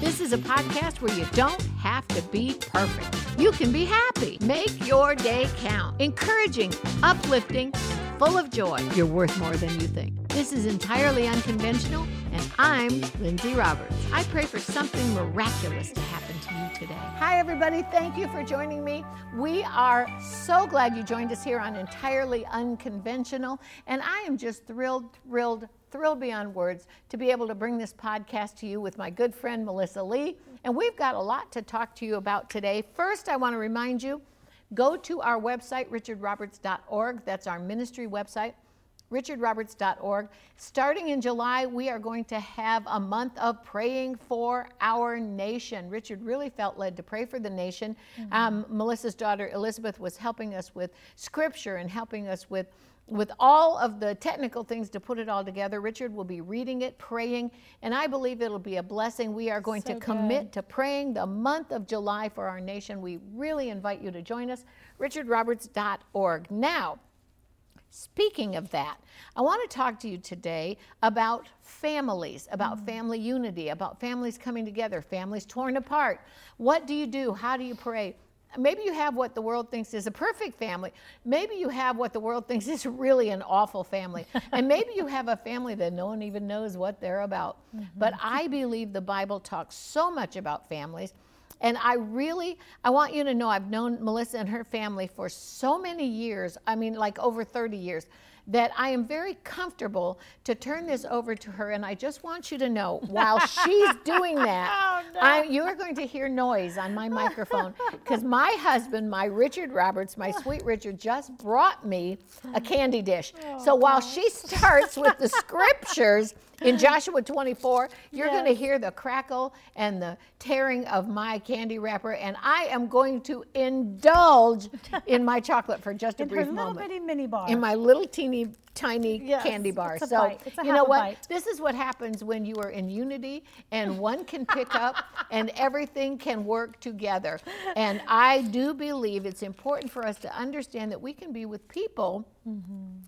This is a podcast where you don't have to be perfect. You can be happy. Make your day count. Encouraging, uplifting, full of joy. You're worth more than you think. This is entirely unconventional, and I'm Lindsay Roberts. I pray for something miraculous to happen to you today. Hi, everybody. Thank you for joining me. We are so glad you joined us here on Entirely Unconventional, and I am just thrilled, thrilled, thrilled beyond words to be able to bring this podcast to you with my good friend Melissa Lee. And we've got a lot to talk to you about today. First, I want to remind you go to our website, richardroberts.org. That's our ministry website richardroberts.org. Starting in July, we are going to have a month of praying for our nation. Richard really felt led to pray for the nation. Mm-hmm. Um, Melissa's daughter Elizabeth was helping us with scripture and helping us with with all of the technical things to put it all together. Richard will be reading it, praying, and I believe it'll be a blessing. We are going so to commit good. to praying the month of July for our nation. We really invite you to join us. richardroberts.org. Now, Speaking of that, I want to talk to you today about families, about mm. family unity, about families coming together, families torn apart. What do you do? How do you pray? Maybe you have what the world thinks is a perfect family. Maybe you have what the world thinks is really an awful family. and maybe you have a family that no one even knows what they're about. Mm-hmm. But I believe the Bible talks so much about families and I really, I want you to know I've known Melissa and her family for so many years. I mean, like over 30 years that I am very comfortable to turn this over to her. And I just want you to know while she's doing that, oh, no. I, you are going to hear noise on my microphone because my husband, my Richard Roberts, my sweet Richard, just brought me a candy dish. Oh, so while she starts with the scriptures, in Joshua 24, you're yes. going to hear the crackle and the tearing of my candy wrapper, and I am going to indulge in my chocolate for just a in brief her moment. little bitty mini bar. In my little teeny tiny yes, candy bar. so you know what? Bite. This is what happens when you are in unity and one can pick up and everything can work together. And I do believe it's important for us to understand that we can be with people. Mm-hmm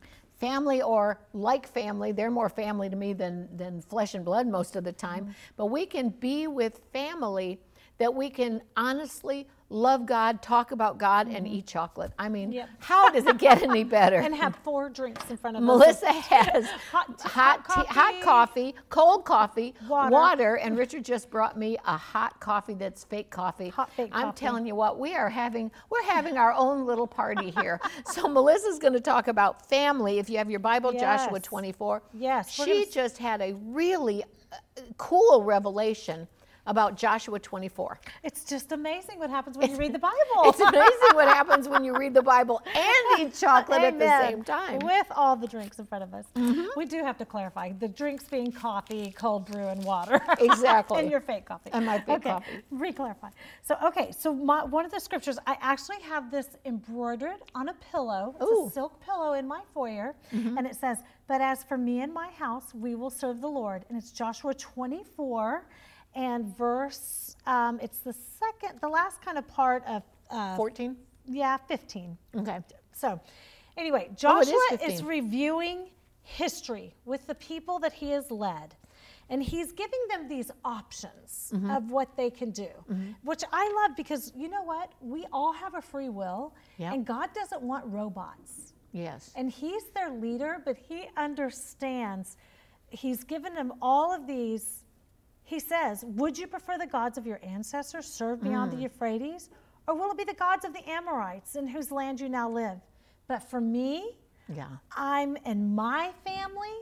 family or like family. They're more family to me than, than flesh and blood most of the time. Mm-hmm. But we can be with family that we can honestly love God, talk about God, mm-hmm. and eat chocolate. I mean, yep. how does it get any better? and have four drinks in front of Melissa us. Has hot, hot, hot, coffee, hot coffee, cold coffee, water. water. and Richard just brought me a hot coffee that's fake coffee. Hot fake I'm coffee. telling you what, we are having we're having our own little party here. so Melissa's going to talk about family. If you have your Bible, yes. Joshua 24. Yes. She just had a really uh, cool revelation about Joshua 24. It's just amazing what happens when you read the Bible. it's amazing what happens when you read the Bible and eat chocolate at the same time. With all the drinks in front of us. Mm-hmm. We do have to clarify the drinks being coffee, cold brew, and water. Exactly. and your fake coffee. And my fake okay. coffee. Re-clarify. So, okay, so my, one of the scriptures, I actually have this embroidered on a pillow. It's Ooh. a silk pillow in my foyer. Mm-hmm. And it says, But as for me and my house, we will serve the Lord. And it's Joshua 24 and verse, um, it's the second, the last kind of part of uh, 14? Yeah, 15. Okay. So, anyway, oh, Joshua oh, is, is reviewing history with the people that he has led. And he's giving them these options mm-hmm. of what they can do, mm-hmm. which I love because you know what? We all have a free will, yep. and God doesn't want robots. Yes. And he's their leader, but he understands. He's given them all of these he says, Would you prefer the gods of your ancestors served beyond mm. the Euphrates? Or will it be the gods of the Amorites in whose land you now live? But for me, yeah. I'm in my family,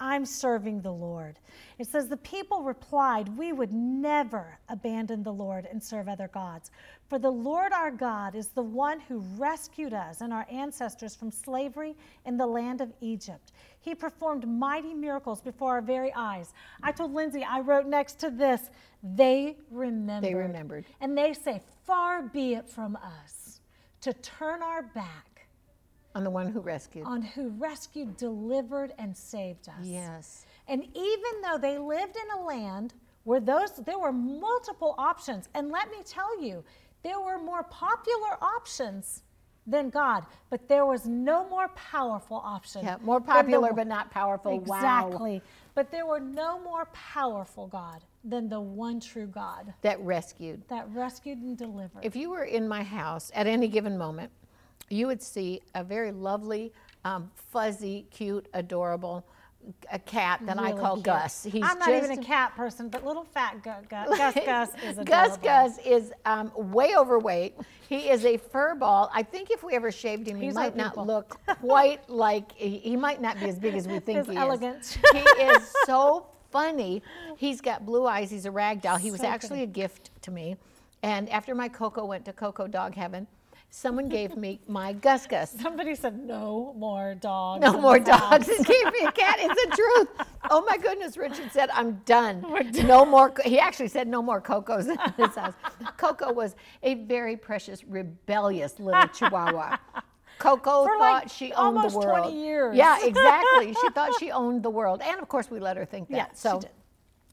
I'm serving the Lord. It says, The people replied, We would never abandon the Lord and serve other gods. For the Lord our God is the one who rescued us and our ancestors from slavery in the land of Egypt. He performed mighty miracles before our very eyes. I told Lindsay, I wrote next to this, they remembered. They remembered. And they say, Far be it from us to turn our back on the one who rescued. On who rescued, delivered, and saved us. Yes. And even though they lived in a land where those there were multiple options, and let me tell you, there were more popular options than God. But there was no more powerful option. Yeah, more than the- popular but not powerful. Wow. Exactly. But there were no more powerful God than the one true God That rescued. that rescued and delivered. If you were in my house at any given moment, you would see a very lovely, um, fuzzy, cute, adorable a cat that I call cute. Gus. He's I'm not even a cat person, but little fat Gus Gus, Gus, Gus is adorable. Gus Gus is um, way overweight. He is a fur ball. I think if we ever shaved him, he He's our might not look quite like he, he might not be as big as we think His he elegance. is. He is so funny. He's got blue eyes. He's a rag doll. He was So actually a gift to me. And after my Coco went to Coco Dog Heaven, someone gave me my Gus Gus. Somebody said no more dogs. No in more dogs. And gave me a cat. It's the truth. Oh my goodness. Richard said, I'm done. No more. Co-" He actually said, no more Cocos in this house. Coco was a very precious, rebellious little chihuahua. Coco For, thought like, she owned almost the 20 world. years. Yeah, exactly. she thought she owned the world. And of course, we let her think that. Yeah, she so did.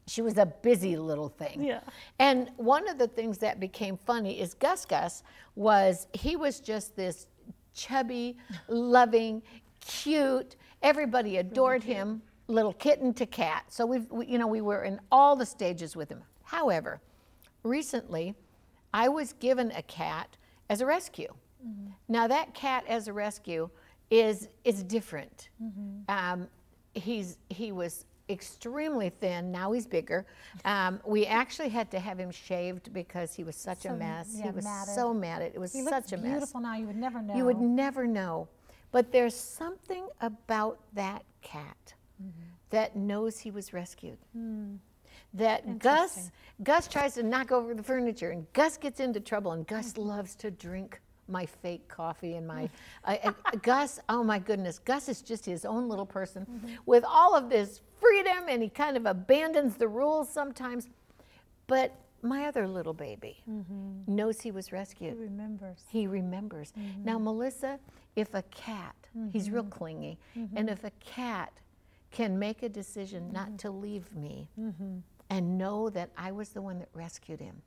She was a busy little thing. Yeah. And one of the things that became funny is Gus Gus was he was just this chubby, loving, cute. Everybody adored him, little kitten to cat. So we've we, you know we were in all the stages with him. However, recently I was given a cat as a rescue. Now that cat as a rescue is is different. Um, he's he was extremely thin. Now he's bigger. Um, we actually had to have him shaved because he was such a mess. yeah, he was matted. so matted. It was He such a mess. beautiful now. You would never know. You would never know. But there's something about that cat Mm-hmm. that knows he was rescued. That Gus. Gus tries to knock over the furniture and Gus gets into trouble and Gus Mm-hmm. loves to drink my fake coffee and my uh, uh, Gus oh my goodness Gus is just his own little person Mm-hmm. with all of this freedom and he kind of abandons the rules sometimes but my other little baby Mm-hmm. knows he was rescued He remembers. he remembers. Mm-hmm. Now, Melissa, if a cat, he's real mm-hmm. clingy, mm-hmm. and if a cat can make a decision not to leave me and know that I was the one that rescued him,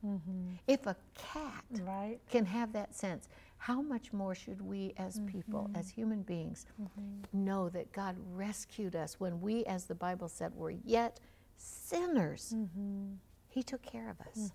if a cat Right. can have that sense, how much more should we as people, mm-hmm. as human beings, mm-hmm. know that God rescued us when we, as the Bible said, were yet sinners? Mm-hmm. He took care of us.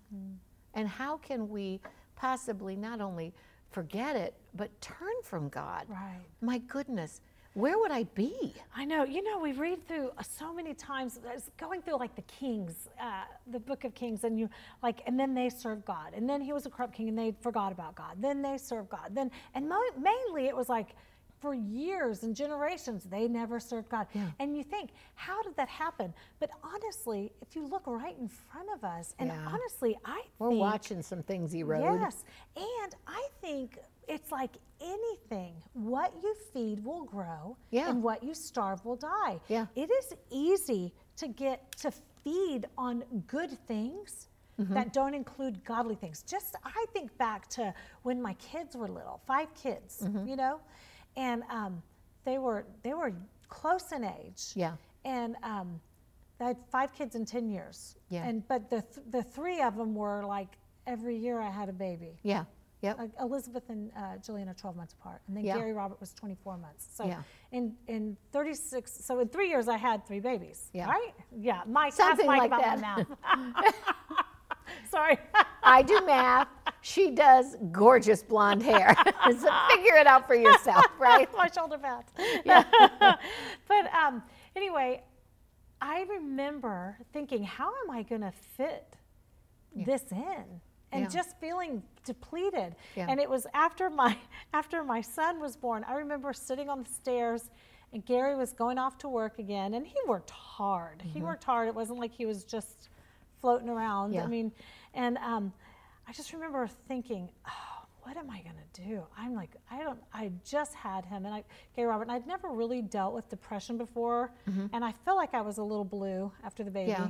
And how can we possibly not only forget it, but turn from God? Right. My goodness, where would I be? I know. You know, we read through uh, so many times, it's going through like the Kings, uh, the book of Kings, and you like, and then they served God, and then he was a corrupt king, and they forgot about God. Then they served God. Then, and mo- mainly it was like for years and generations they never served God. Yeah. And you think, how did that happen? But honestly, if you look right in front of us, and Yeah. honestly, I We're think watching some things erode. Yes. And I think it's like anything what you feed will grow, Yeah. and what you starve will die. Yeah. It is easy to get to feed on good things. Mm-hmm. That don't include godly things. Just I think back to when my kids were little, five kids, Mm-hmm. you know, and um, they were they were close in age. Yeah. And um, I had five kids in ten years. Yeah. And but the th- the three of them were like every year I had a baby. Yeah. Yep. Like Elizabeth and uh, Jillian are 12 months apart, and then Yeah. Gary Robert was 24 months. So Yeah. in in 36, so in three years I had three babies. Yeah. Right? Yeah. Mike, Something Mike like about that. math. Sorry. I do math. She does gorgeous blonde hair. so figure it out for yourself, right? my shoulder pads. Yeah. but um, anyway, I remember thinking, how am I going to fit this in? And Yeah. just feeling depleted. Yeah. And it was after my after my son was born. I remember sitting on the stairs, and Gary was going off to work again, and he worked hard. He worked hard. It wasn't like he was just floating around. Yeah. I mean, and um, I just remember thinking, oh, what am I gonna do? I'm like, I don't. I just had him, and I, Gary Robert, and I'd never really dealt with depression before, and I felt like I was a little blue after the baby, Yeah.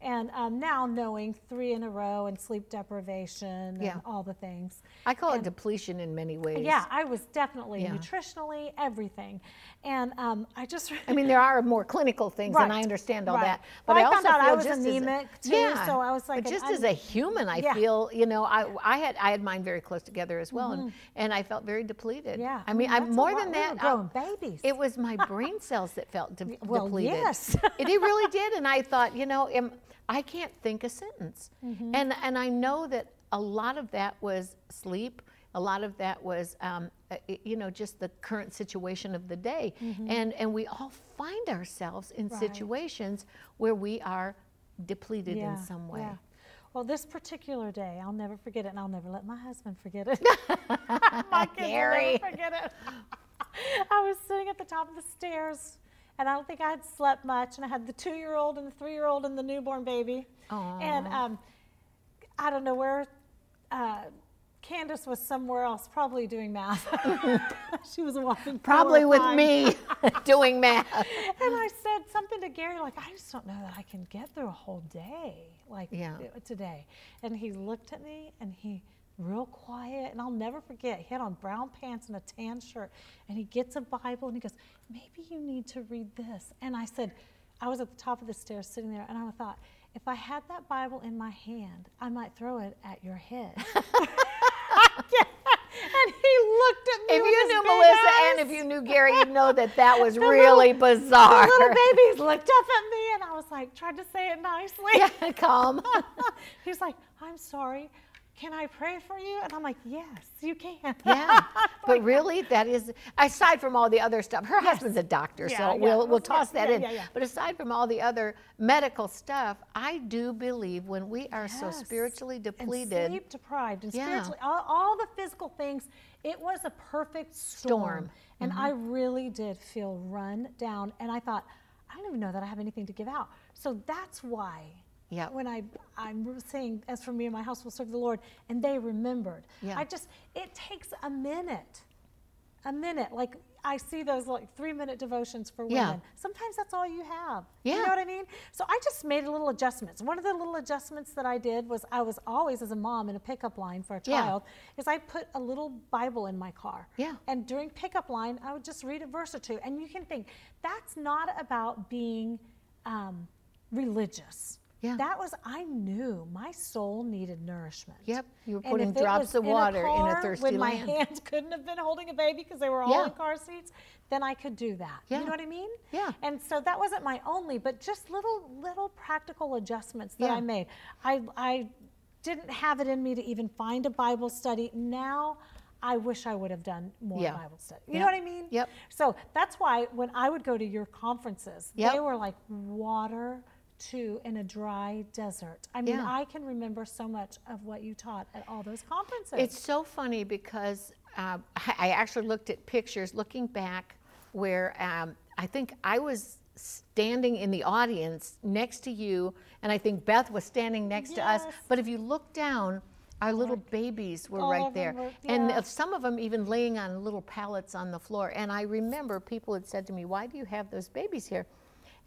And um, now knowing three in a row and sleep deprivation and Yeah. all the things. I call it depletion in many ways. Yeah, I was definitely Yeah. nutritionally, everything. And um, I just. I mean, there are more clinical things, and I understand all right. that. But Well, I I also found out I was just as a- too, yeah, so I was like, but and just as a human, I feel, you know, I, I had I had mine very close together as well, and, and I felt very depleted. Mm-hmm. Yeah, I mean, I'm a more lot. than that. growing I- babies. It was my brain cells that felt de- well, depleted. yes. it, it really did, and I thought, you know, am, I can't think a sentence, Mm-hmm. and and I know that a lot of that was sleep. A lot of that was, um, uh, you know, just the current situation of the day, and and we all find ourselves in Mm-hmm. Right. situations where we are depleted in some way. Yeah. Well, this particular day, I'll never forget it, and I'll never let my husband forget it. my kids will Gary. never forget it. I was sitting at the top of the stairs, and I don't think I had slept much, and I had the two-year-old and the three-year-old and the newborn baby, and um, I don't know where. Uh, Candace was somewhere else, probably doing math. she was walking. Probably with me doing math. And I said something to Gary like, I just don't know that I can get through a whole day like Yeah. today. And he looked at me and he real quiet and I'll never forget. He had on brown pants and a tan shirt and he gets a Bible and he goes, maybe you need to read this. And I said, I was at the top of the stairs sitting there and I thought, if I had that Bible in my hand, I might throw it at your head. and he looked at me. If you knew Melissa and if you knew Gary, you'd know that that was really little- bizarre. The little babies looked up at me and I was like, tried to say it nicely. Yeah, calm. He's like, I'm sorry. Can I pray for you? And I'm like, yes, you can. Yeah, but really, that is aside from all the other stuff. Her husband's a doctor, Yeah, so yeah, we'll we'll toss yeah, that in. yeah, yeah. But aside from all the other medical stuff, I do believe when we are so Yes. spiritually And depleted, sleep deprived and spiritually, all, all the physical things, it was a perfect storm. Storm. Mm-hmm. And I really did feel run down. And I thought, I don't even know that I have anything to give out. So that's why. Yep. When I, I'm saying, as for me and my house will serve the Lord, and they remembered. Yeah. I just, it takes a minute, a minute. Like I see those like three minute devotions for women. Yeah. Sometimes that's all you have. Yeah. You know what I mean? So I just made a little adjustments. One of the little adjustments that I did was I was always as a mom in a pickup line for a Yeah. child is I put a little Bible in my car. Yeah. And during pickup line, I would just read a verse or two. And you can think that's not about being um, religious. Yeah. That was I knew my soul needed nourishment. Yep, you were putting drops of water in a car thirsty when my land. hands couldn't have been holding a baby because they were all Yeah. in car seats, then I could do that. Yeah. You know what I mean? Yeah. And so that wasn't my only, but just little little practical adjustments that Yeah. I made. I I didn't have it in me to even find a Bible study. Now I wish I would have done more Yeah. Bible study. You Yep. know what I mean? Yep. So that's why when I would go to your conferences, they were like water to in a dry desert. I mean, Yeah. I can remember so much of what you taught at all those conferences. It's so funny because uh, I actually looked at pictures looking back where um, I think I was standing in the audience next to you, and I think Beth was standing next to us. But if you look down, our little babies were all right there. were- And yeah. of some of them even laying on little pallets on the floor. And I remember people had said to me, Why do you have those babies here?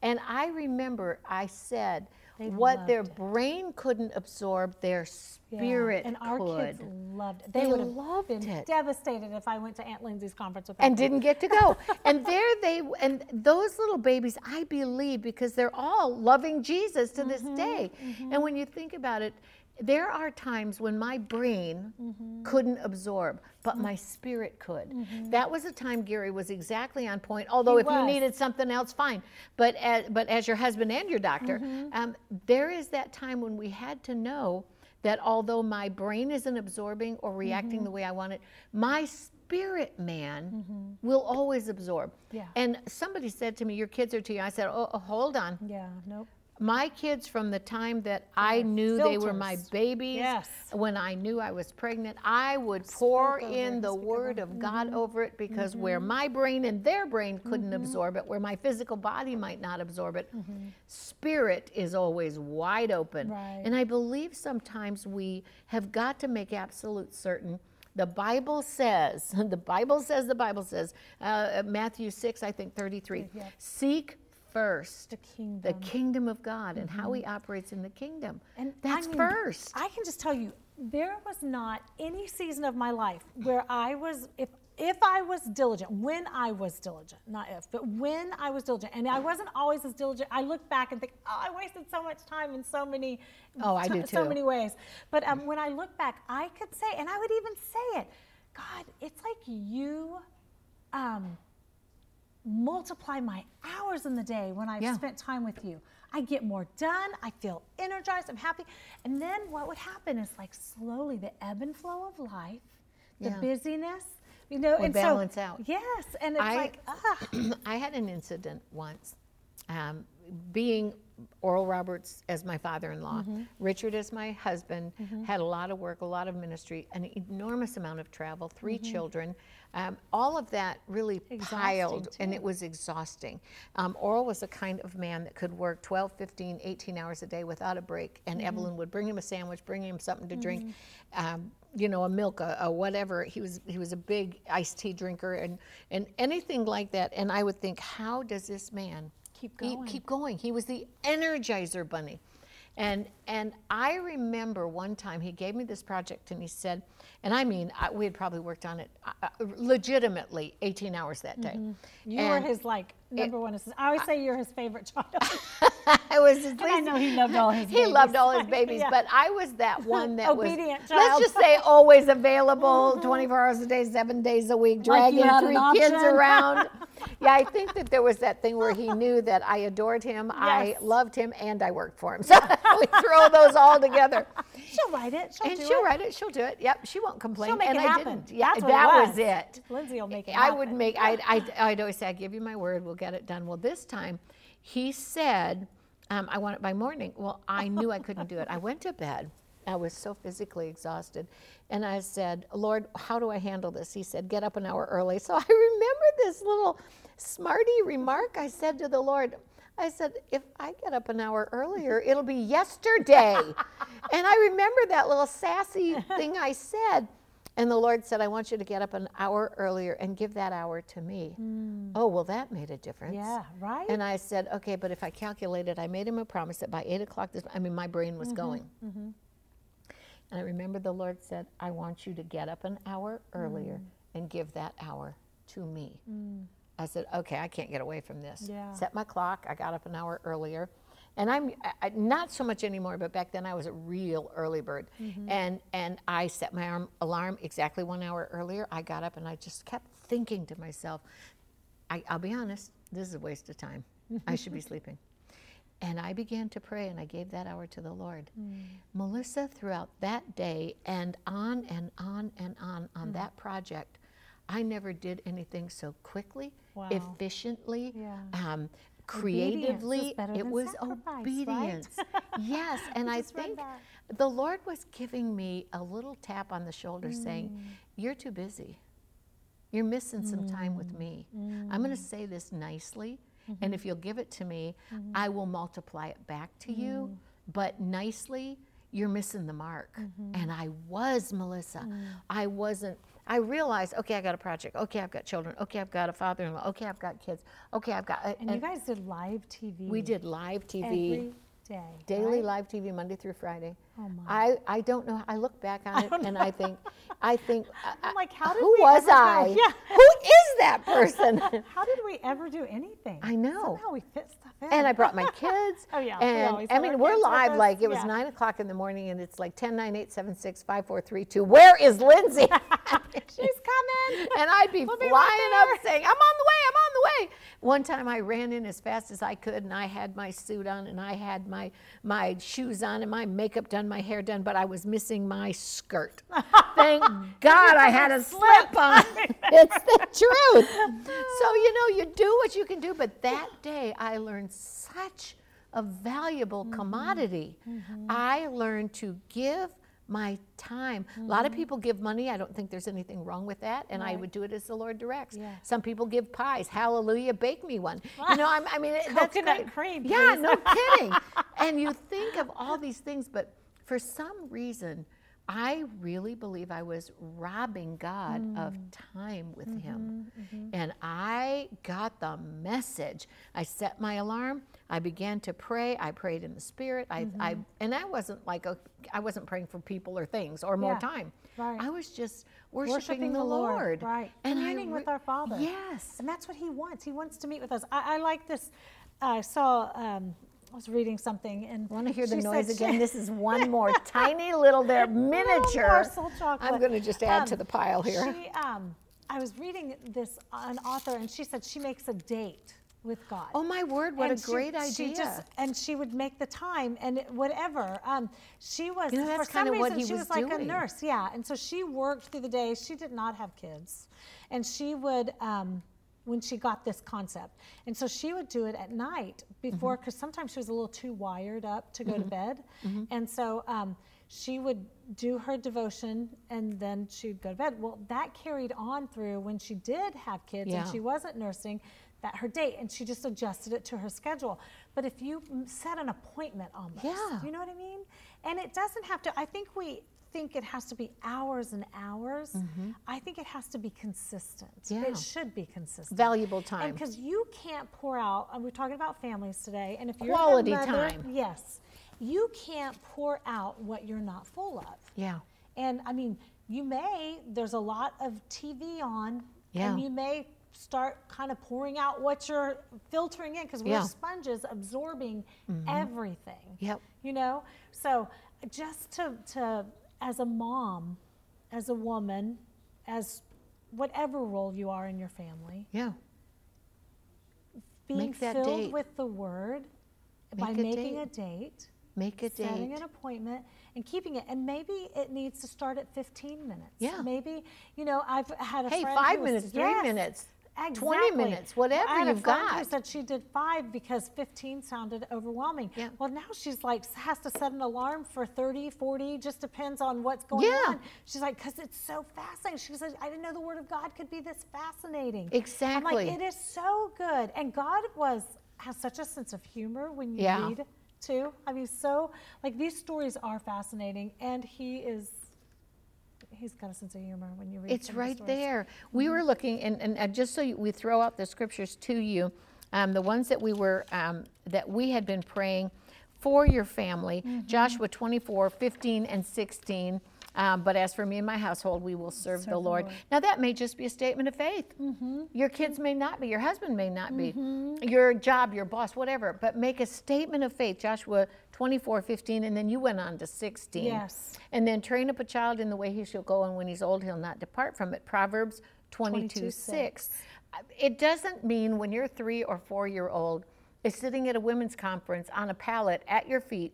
And I remember I said, They what their it. brain couldn't absorb, their Yeah, spirit and our could. kids loved it. They, They would have loved been it. devastated if I went to Aunt Lindsay's conference without and didn't get to go. and there they and those little babies, I believe, because they're all loving Jesus to this mm-hmm, day. Mm-hmm. And when you think about it, there are times when my brain mm-hmm. couldn't absorb, but mm-hmm. my spirit could. Mm-hmm. That was a time Gary was exactly on point. Although He if you needed something else, fine. But as, but as your husband and your doctor, um, there is that time when we had to know that although my brain isn't absorbing or reacting the way I want it, my spirit man will always absorb. Yeah. And somebody said to me, Your kids are too young. I said, Oh, oh, hold on. Yeah, nope. My kids, from the time that I knew they were my babies, Yes. when I knew I was pregnant, I would pour in it, the speak word of God over it because where my brain and their brain couldn't absorb it, where my physical body might not absorb it, spirit is always wide open. Right. And I believe sometimes we have got to make absolute certain. The Bible says, the Bible says, the Bible says, uh, Matthew 6, I think 33, Yeah. seek first the kingdom. the kingdom of God and how He operates in the kingdom. Mm-hmm. And that's I mean, first. I can just tell you, there was not any season of my life where I was, if if I was diligent, when I was diligent, not if, but when I was diligent, and I wasn't always as diligent. I look back and think, oh, I wasted so much time in so many, Oh, I do too. so many ways. But um, when I look back, I could say, and I would even say it, God, it's like you. Um, multiply my hours in the day when I've Yeah. spent time with you. I get more done. I feel energized. I'm happy. And then what would happen is like slowly the ebb and flow of life, the Yeah. busyness, you know, Would and balance so, out. Yes, and it's I- like, ah, I had an incident once, um, being Oral Roberts as my father-in-law, Mm-hmm. Richard as my husband, had a lot of work, a lot of ministry, an enormous amount of travel, 3 children. Um, all of that really Mm-hmm. Exhausting, piled, and it was exhausting. Um, Oral was the kind of man that could work 12, 15, 18 hours a day without a break, and Evelyn would bring him a sandwich, bring him something to drink, um, you know, a milk, a, a whatever. He was he was a big iced tea drinker, and and anything like that. And I would think, how does this man Keep he- going. keep going? He was the Energizer Bunny. And, and I remember one time he gave me this project and he said, and I mean, I, we had probably worked on it uh, uh, legitimately 18 hours that day. you And were his like number one assistant. I always say you're his favorite child. I was his I know he loved all his babies. He loved all his babies, Yeah. but I was that one that was, Obedient let's just say, always available uh-huh. 24 hours a day, seven days a week, dragging had three kids around. yeah, I think that there was that thing where he knew that I adored him, I loved him, and I worked for him. So we throw those all together. She'll write it. She'll do it. and she'll it. write it. She'll do it. Yep, she won't complain. She'll make and it I happen. didn't. Yeah, That's that was. was. it. Lindsay will make it I would happen. make. I'd, I'd, I'd always say, "I give you my word. We'll get it done." Well, this time, he said, um, "I want it by morning." Well, I knew I couldn't do it. I went to bed. I was so physically exhausted, and I said, "Lord, how do I handle this?" He said, "Get up an hour early." So I remember this little smarty remark I said to the Lord. I said, if I get up an hour earlier, it'll be yesterday. and I remember that little sassy thing I said. And the Lord said, I want you to get up an hour earlier and give that hour to me. Oh, well, that made a difference. Yeah, right? And I said, okay, but if I calculated, I made him a promise that by eight o'clock, this, I mean, my brain Mm-hmm, was going. And I remember the Lord said, I want you to get up an hour earlier Mm. and give that hour to me. I said, okay, I can't get away from this. Yeah. Set my clock. I got up an hour earlier. And I'm I, not so much anymore, but back then I was a real early bird. Mm-hmm. And, and I set my arm, alarm exactly one hour earlier. I got up and I just kept thinking to myself, I, I'll be honest, this is a waste of time. I should be sleeping. And I began to pray and I gave that hour to the Lord. Melissa, throughout that day and on and on and on on that project, I never did anything so quickly, Wow. efficiently, Yeah. um, creatively. it was sacrifice, right? obedience. yes, and I think the Lord was giving me a little tap on the shoulder saying, Mm. You're too busy. You're missing some time Mm. with me. I'm going to say this nicely, and if you'll give it to me, I will multiply it back to you. But nicely, you're missing the mark. And I was, Melissa. I wasn't. I realized, okay, I got a project. Okay, I've got children. Okay, I've got a father in law. Okay, I've got kids. Okay, I've got. and you guys did live TV. we did live TV every day. daily right? live TV Monday through Friday. Oh, my. I, I don't know. I look back on it and I think, I think, I'm uh, like, how did who we was go- I? Yeah. Who is that person? How did we ever do anything? I know. Somehow we fit stuff in. and I brought my kids. Oh, yeah, And I mean, we're live like it was yeah. nine o'clock in the morning and it's like 10, 9, 8, 7, 6, 5, 4, 3, 2. Where is Lindsay? She's coming. and I'd be We'll be flying right up saying, I'm on the way, I'm on the way. One time I ran in as fast as I could and I had my suit on and I had my, my shoes on and my makeup done, my hair done, but I was missing my skirt. Thank God I had a slip on. it's the truth. So, you know, you do what you can do, but that day I learned such a valuable mm-hmm. commodity. Mm-hmm. I learned to give my time. A lot of mm-hmm. people give money. I don't think there's anything wrong with that, and I would do it as the Lord directs. Yeah. Some people give pies. Hallelujah, bake me one. You know, I'm, I mean, that's Coconut great. cream, Yeah, no kidding. and you think of all these things, but for some reason, I really believe I was robbing God of mm. time with mm-hmm, Him. Mm-hmm. And I got the message. I set my alarm. I began to pray. I prayed in the Spirit. I, I mm-hmm. and I wasn't like a, I wasn't praying for people or things or more Yeah, time. right. I was just worshiping, Worshiping the, the Lord, Lord. right. And Communing with our Father. Yes. And that's what he wants. He wants to meet with us. I, I like this. I saw, um, I was reading something and Want to hear the she noise she- again? This is one more tiny little there miniature. chocolate. I'm going to just add Um, to the pile here. She, um, I was reading this, an author, and she said she makes a date with God. oh my word! What And a she- great she idea. just, and she would make the time and whatever. Um, she was You know, for some reason what he she was was like a nurse, yeah. And so she worked through the day. She did not have kids, and she would. Um, when she got this concept. And so she would do it at night before, Mm-hmm. because sometimes she was a little too wired up to go to bed. And so um, she would do her devotion and then she'd go to bed. Well, that carried on through when she did have kids Yeah. and she wasn't nursing that her date and she just adjusted it to her schedule. But if you set an appointment almost, Yeah. you know what I mean? And it doesn't have to, I think we think it has to be hours and hours. I think it has to be consistent. Yeah. It should be consistent. Valuable time. because you can't pour out, and we're talking about families today, and if you're Quality mother, time. yes, you can't pour out what you're not full of. yeah. And I mean, you may, there's a lot of TV on, Yeah. and you may start kind of pouring out what you're filtering in because we're Yeah. Mm-hmm. sponges absorbing everything. Yep. You know? So just to, to, as a mom, as a woman, as whatever role you are in your family, Yeah. being Make that filled date. with the word by a making a date. date Make a setting date. an appointment and keeping it and maybe it needs to start at 15 minutes Yeah. maybe you know i've had a Hey, friend five who was- minutes, three Yes, minutes, 20 minutes, whatever I had you've friend who got. said she did five because 15 sounded overwhelming Yeah. well now she's like has to set an alarm for 30 40 just depends on what's going Yeah. on she's like because it's so fascinating she said i didn't know the word of god could be this fascinating Exactly. i'm like it is so good and god was has such a sense of humor when you Yeah. read too. I mean, so like these stories are fascinating, and he is. He's got a sense of humor when you read. It's the right stories. there. We were looking, and, and uh, just so you, we throw out the scriptures to you, um, the ones that we were um, that we had been praying for your family, Mm-hmm. Joshua 24, 15, and 16. Um, but as for me and my household, we will serve, the, the Lord. Lord. Mm-hmm. Now that may just be a statement of faith. Your kids may not be, your husband may not be, your job, your boss, whatever. But make a statement of faith, Joshua 24, 15, and then you went on to 16. Yes. And then train up a child in the way he shall go, and when he's old, he'll not depart from it. Proverbs 22, 22, 6. It doesn't mean when your three or four year old is sitting at a women's conference on a pallet at your feet,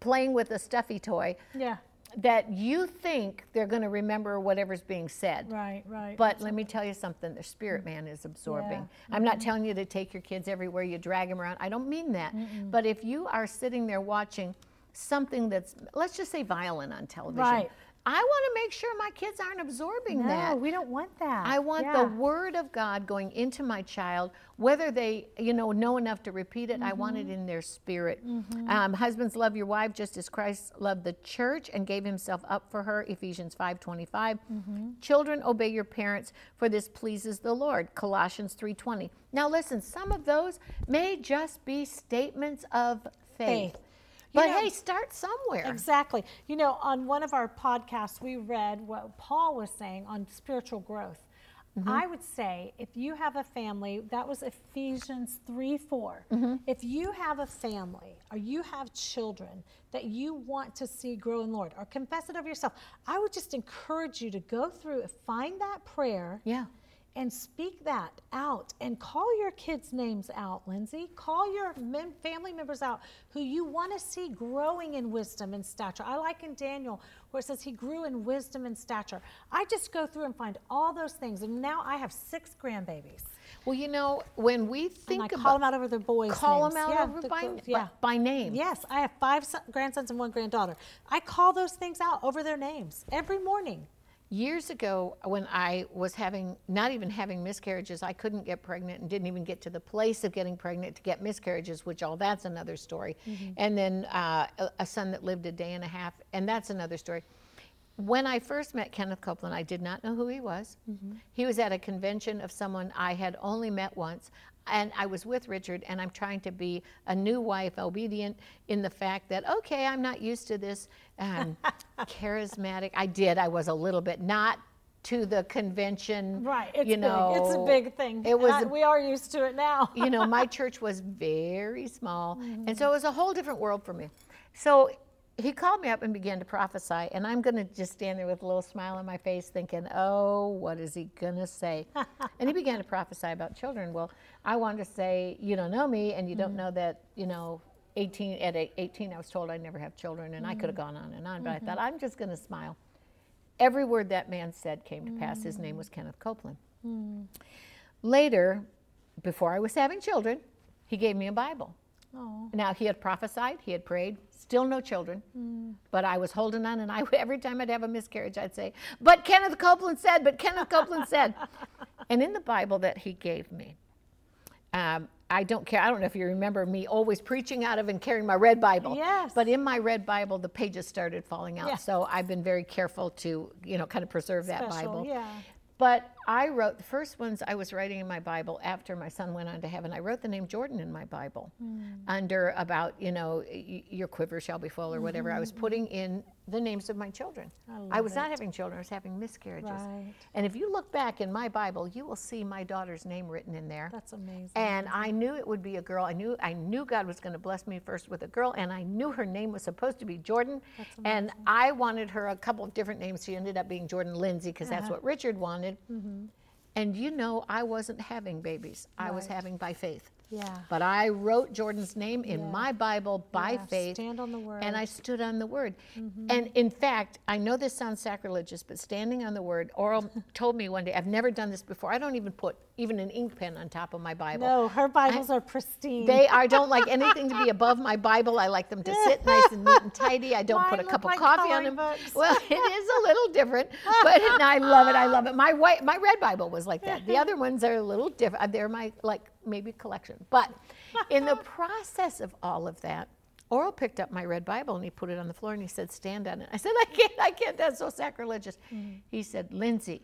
playing with a stuffy toy, Yeah. That you think they're going to remember whatever's being said. Right. Right. But let me tell you something, the spirit man is absorbing. Yeah. Mm-hmm. I'm not telling you to take your kids everywhere, you drag them around. I don't mean that. But if you are sitting there watching something that's, let's just say violent on television, Right. I want to make sure my kids aren't absorbing no, that. No, we don't want that. I want Yeah. the word of God going into my child, whether they, you know, know enough to repeat it. I want Mm-hmm. it in their spirit. Um, husbands, love your wife just as Christ loved the church and gave Himself up for her. Ephesians five twenty-five. Mm-hmm. Children, obey your parents, for this pleases the Lord. Colossians three twenty. Now, listen. Some of those may just be statements of faith. Faith. But know- hey, start somewhere. Exactly. You know, on one of our podcasts, we read what Paul was saying on spiritual growth. Mm-hmm. I would say if you have a family, that was Ephesians 3 4. Mm-hmm. If you have a family or you have children that you want to see grow in Lord or confess it over yourself, I would just encourage you to go through and find that prayer Yeah. And speak that out and call your kids' names out, Lindsay. Call your mem- family members out who you want to see growing in wisdom and stature. I like in Daniel where it says he grew in wisdom and stature. I just go through and find all those things. And now I have six grandbabies. Well, you know, when we And think I about call them out over their boys' call names. them out Yeah, over the by- yeah. by name. Yes, I have five son- grandsons and one granddaughter. I call those things out over their names every morning. Years ago, when I was having, not even having miscarriages, I couldn't get pregnant and didn't even get to the place of getting pregnant to get miscarriages, which all that's another story. And then uh, a, a son that lived a day and a half, and that's another story. when I first met Kenneth Copeland, I did not know who he was. He was at a convention of someone I had only met once. And I was with Richard, and I'm trying to be a new wife, obedient in the fact that, okay, I'm not used to this um, charismatic. I did, I was a little bit, not to the convention. Right. It's you know, big. It's a big thing. It was I- we are used to it now. you know, my church was very small, and so it was a whole different world for me. So he called me up and began to prophesy, and I'm going to just stand there with a little smile on my face, thinking, "Oh, what is he going to say?" and he began to prophesy about children. Well, I wanted to say, "You don't know me, and you don't mm-hmm. know that, you know." 18 at 18 I was told I'd never have children and I could have mm-hmm. gone on and on but I thought mm-hmm. I'm just going to smile. Every word that man said came to pass. His name was mm. Kenneth Copeland. Mm. Later, before I was having children, he gave me a Bible. Oh. Now he had prophesied, he had prayed, still no children, but I was holding on, and I every time I'd have a miscarriage, I'd say, "But Kenneth Copeland said," "But Kenneth Copeland said," and in the Bible that he gave me, um, I don't care. I don't know if you remember me always preaching out of and carrying my red Bible. Yes. But in my red Bible, the pages started falling out, Yeah. so I've been very careful to, you know, kind of preserve that Special, Bible. yeah. But I wrote the first ones I was writing in my Bible after my son went on to heaven. I wrote the name Jordan in my Bible Hmm. under about, you know, your quiver shall be full or whatever. I was putting in the names of my children. Mm-hmm. I I was not having children, I was having miscarriages. Right. And if you look back in my Bible, you will see my daughter's name written in there. That's amazing. And I knew it would be a girl. I knew I knew God was going to bless me first with a girl, and I knew her name was supposed to be Jordan. And I wanted her a couple of different names. She ended up being Jordan Lindsay because Uh-huh. that's what Richard wanted. Mm-hmm. And you know, I wasn't having babies. I was having by faith. Yeah. But I wrote Jordan's name in Yeah. my Bible by Yeah, faith. stand on the word. And I stood on the word. Mm-hmm. And in fact, I know this sounds sacrilegious, but standing on the word, Oral told me one day, I've never done this before. I don't even put even an ink pen on top of my Bible. no, her Bibles are pristine. They I don't like anything to be above my Bible. I like them to sit nice and neat and tidy. I don't Mine put a cup of like coffee on them. books. Well, it is a little different, but and I love it. I love it. My white, my red Bible was like that. The other ones are a little different. They're my like maybe collection. But in the process of all of that, Oral picked up my red Bible and he put it on the floor and he said, "Stand on it." I said, "I can't. I can't. That's so sacrilegious." He said, "Lindsay."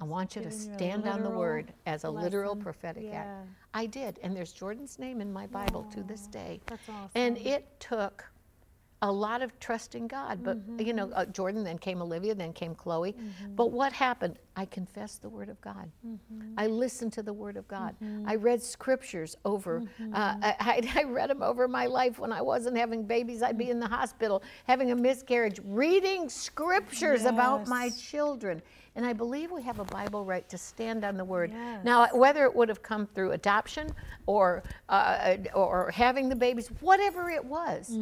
I want you to stand on the word as a literal lesson. prophetic act. I did, and there's Jordan's name in my Bible to this day. that's And it took a lot of trust in God. But you know, mm-hmm. uh, Jordan, then came Olivia, then came Chloe. Mm-hmm. But what happened? I confessed the Word of God. Mm-hmm. I listened to the Word of God. I read scriptures over. Uh, I, I read them over my life when I wasn't having babies. I'd be mm. in the hospital having a miscarriage, reading scriptures about my children. And I believe we have a Bible right to stand on the Word. Yes. Now, whether it would have come through adoption or uh, or having the babies, whatever it was,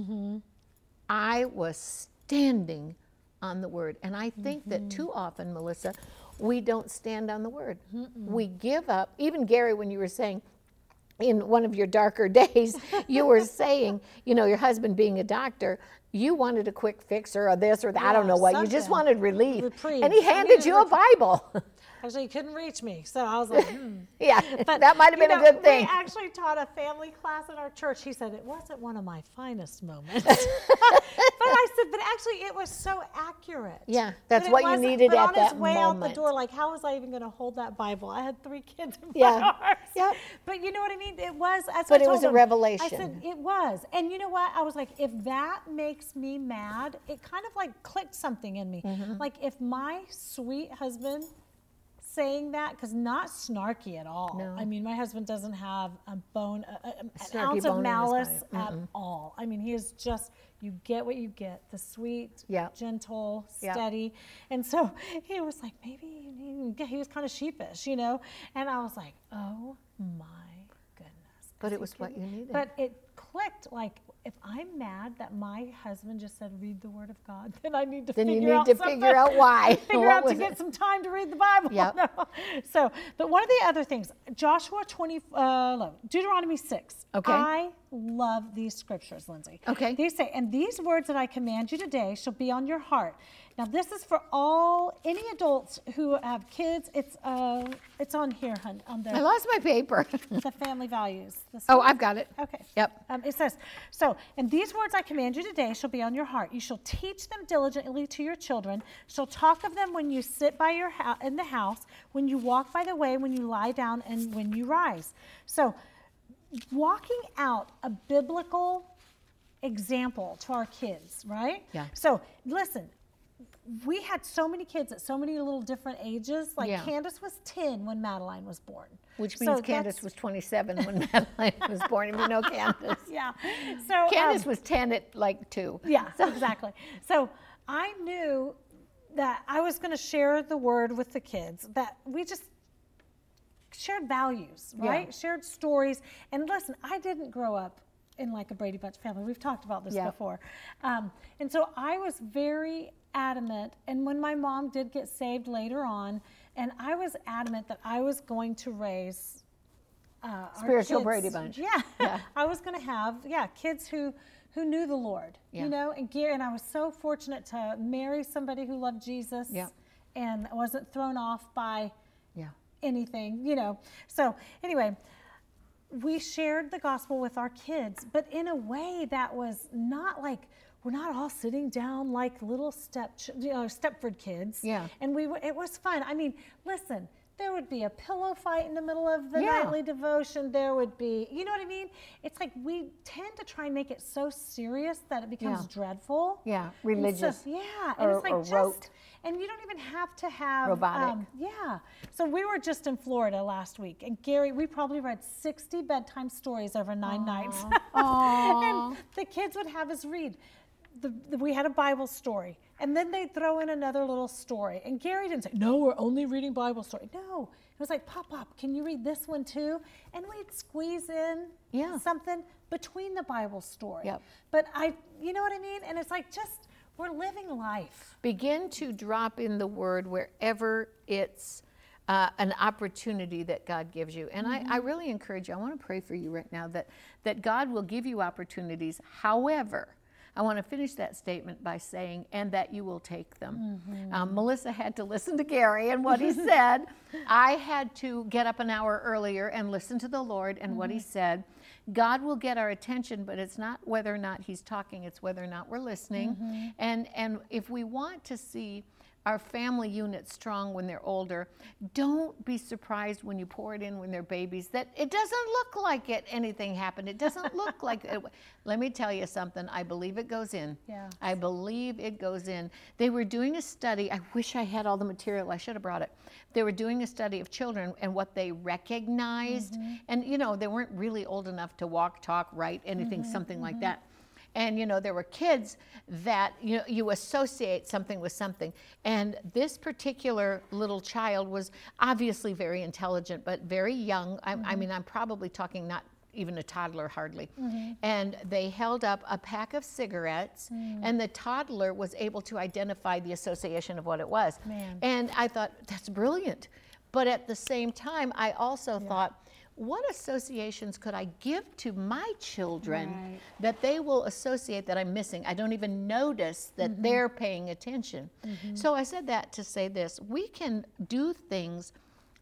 I was standing on the word. And I think that too often, Melissa, we don't stand on the word. We give up. Even Gary, when you were saying, in one of your darker days, you were saying, you know, your husband being a doctor, you wanted a quick fix or this or that. I don't know what. You just wanted relief. Reprieve. And he handed you a Bible. Actually, he couldn't reach me, so I was like, hmm. yeah, But that might have been a good thing. We actually taught a family class in our church. He said it wasn't one of my finest moments, but I said, but actually, it was so accurate. Yeah, that's what you needed but at on that his way out the door, like, how was I even going to hold that Bible? I had three kids in my Yeah, arms. yep. But you know what I mean? It was. That's But it was told a him. I said it was, and you know what? I was like, if that makes me mad, it kind of like clicked something in me. Mm-hmm. Like if my sweet husband saying that because not snarky at all. No. I mean, my husband doesn't have a bone, a, a- an ounce of malice at all. I mean, he is just you get what you get. The sweet, Yep. gentle, Yep. steady. And so he was like, maybe he was kind of sheepish, you know. And I was like, oh my goodness. but it was what you needed. But it clicked like. If I'm mad that my husband just said read the Word of God, then I need to Then you figure need out to something. figure out why. figure out to get it? some time to read the Bible. Yep. No. So, but one of the other things, Joshua 20, uh, no, Deuteronomy 6. Okay. I love these scriptures, Lindsay. Okay. These say, and these words that I command you today shall be on your heart. Now, this is for all any adults who have kids. It's uh, it's on here, hun, on I lost my paper. the family values. This oh. I've got it. Okay. Yep. Um, it says, so, and these words I I command you today shall be on your heart. You shall teach them diligently to your children. Shall talk of them when you sit by your ho- in the house, when you walk by the way, when you lie down, and when you rise. So, walking out a biblical example to our kids, right? Yeah. So, listen, we had so many kids at so many little different ages. Like Yeah. Candace was 10 when Madeline was born. Which So means Candace was 27 when Madeline was born. If you know Candace. Yeah. So um, Candace was 10 at like two. Yeah, exactly. So I knew that I was going to share the word with the kids, that we just shared values, Yeah. right? Shared stories. And listen, I didn't grow up in like a Brady Bunch family. We've talked about this Yeah. before. Um, and so I was very adamant. And when my mom did get saved later on, and I was adamant that I was going to raise uh, Spiritual Brady Bunch. Yeah, Yeah. I was going to have yeah kids who who knew the Lord, Yeah. you know, and Gary and I was so fortunate to marry somebody who loved Jesus Yeah. and wasn't thrown off by Yeah. Anything, you know. So anyway, we shared the gospel with our kids, but in a way that was not like we're not all sitting down like little step, you know, Stepford kids. Yeah. And we were, it was fun. I mean, listen, there would be a pillow fight in the middle of the Yeah. nightly devotion. There would be, you know what I mean? It's like we tend to try and make it so serious that it becomes Yeah. dreadful. Yeah, And so- religious yeah, and or- it's like just, rote. and you don't even have to have Robotic. um, yeah. So we were just in Florida last week, and Gary, we probably read 60 bedtime stories over nine nights. Aww. and the kids would have us read. The, the, we had a Bible story, and then they'd throw in another little story. And Gary didn't say, "No, we're only reading Bible story." No, it was like, "Pop, pop, can you read this one too?" And we'd squeeze in Yeah. something between the Bible story. Yep. But I, you know what I mean? And it's like just we're living life. Begin to drop in the word wherever it's uh, an opportunity that God gives you. And I, I really encourage you, I want to pray for you right now that, that God will give you opportunities. However, I want to finish that statement by saying, and that you will take them. Mm-hmm. Um, Melissa had to listen to Gary and what he said. I had to get up an hour earlier and listen to the Lord and what he mm-hmm. said. God will get our attention, but it's not whether or not he's talking, it's whether or not we're listening. Mm-hmm. And, and if we want to see our family unit strong when they're older, don't be surprised when you pour it in when they're babies that it doesn't look like it anything happened. It doesn't look like it. Let me tell you something. I believe it goes in. Yes. I believe it goes in. They were doing a study. I wish I had all the material. I should have brought it. They were doing a study of children and what they recognized. Mm-hmm. And you know, they weren't really old enough to walk, talk, write, anything, mm-hmm. something like mm-hmm. that. And you know, there were kids that you know, you associate something with something. And this particular little child was obviously very intelligent, but very young. I, I mm-hmm. mean, I'm probably talking not even a toddler hardly. Mm-hmm. And they held up a pack of cigarettes, mm. and the toddler was able to identify the association of what it was. Man. And I thought, that's brilliant. But at the same time, I also thought, what associations could I give to my children Right. that they will associate that I'm missing? I don't even notice that Mm-hmm. they're paying attention. So I said that to say this we can do things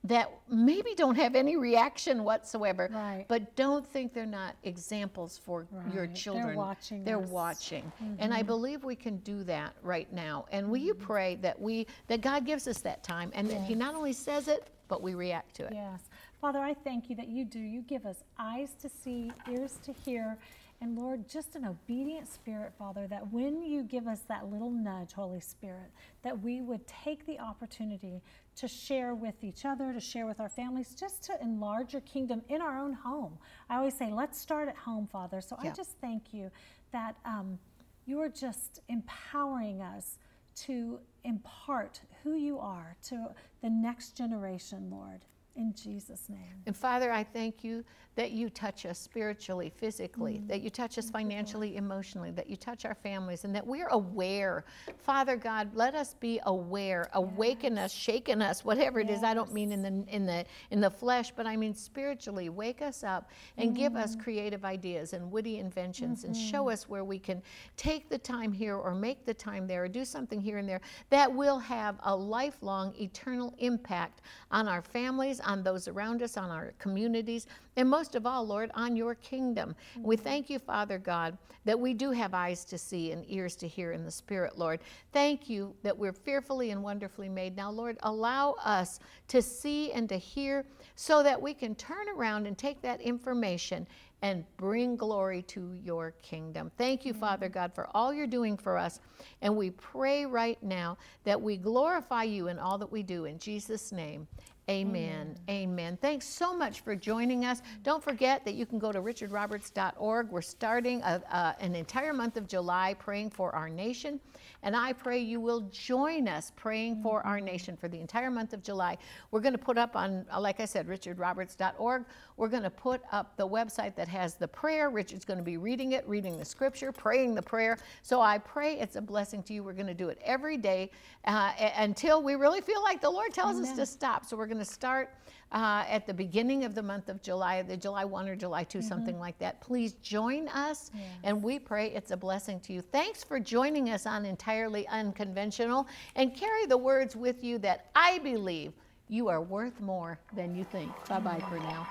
that maybe don't have any reaction whatsoever, Right. but don't think they're not examples for your Right. They're children. watching They're us. Mm-hmm. watching. And I believe we can do that right now. And will you pray that we that God gives us that time and that He not only says it, but we react to it. Yes. Father, I thank you that you do. You give us eyes to see, ears to hear, and Lord, just an obedient spirit, Father, that when you give us that little nudge, Holy Spirit, that we would take the opportunity to share with each other, to share with our families, just to enlarge your kingdom in our own home. I always say, let's start at home, Father. So I just thank you that um, you are just empowering us to impart who you are to the next generation, Lord. In Jesus' name. And Father, I thank you that you touch us spiritually, physically, mm, that you touch us financially, emotionally, that you touch our families, and that we're aware. Father God, let us be aware, awaken us, shaken us, whatever it is. I don't mean in the in the in the flesh, but I mean spiritually. Wake us up and give us mm. creative ideas and witty inventions, and show mm-hmm. us where we can take the time here or make the time there or do something here and there that will have a lifelong, eternal impact on our families, on those around us, on our communities, and most of all, Lord, on your kingdom. Mm-hmm. We thank you, Father God, that we do have eyes to see and ears to hear in the Spirit, Lord. Thank you that we're fearfully and wonderfully made. Now, Lord, allow us to see and to hear so that we can turn around and take that information and bring glory to your kingdom. Thank you, Father God, for all you're doing for us. And we pray right now that we glorify you in all that we do. In Jesus' name, Amen. Amen. Amen. Thanks so much for joining us. Don't forget that you can go to richardroberts.org. We're starting a, uh, an entire month of July praying for our nation. And I pray you will join us praying for our nation for the entire month of July. We're going to put up on, uh, like I said, richardroberts.org. We're going to put up the website that has the prayer. Richard's going to be reading it, reading the scripture, praying the prayer. So I pray it's a blessing to you. We're going to do it every day uh, until we really feel like the Lord tells Amen. us to stop. So we're going to start uh, at the beginning of the month of July, the July 1 or July 2, mm-hmm. something like that. Please join us, yes. and we pray it's a blessing to you. Thanks for joining us on Entirely Unconventional, and carry the words with you that I believe you are worth more than you think. Bye bye for now.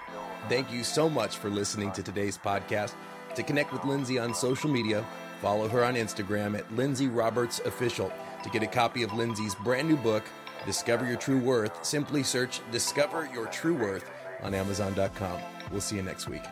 Thank you so much for listening to today's podcast. To connect with Lindsay on social media, follow her on Instagram at Lindsay Roberts Official. To get a copy of Lindsay's brand new book, Discover Your True Worth, simply search Discover Your True Worth on Amazon.com. We'll see you next week.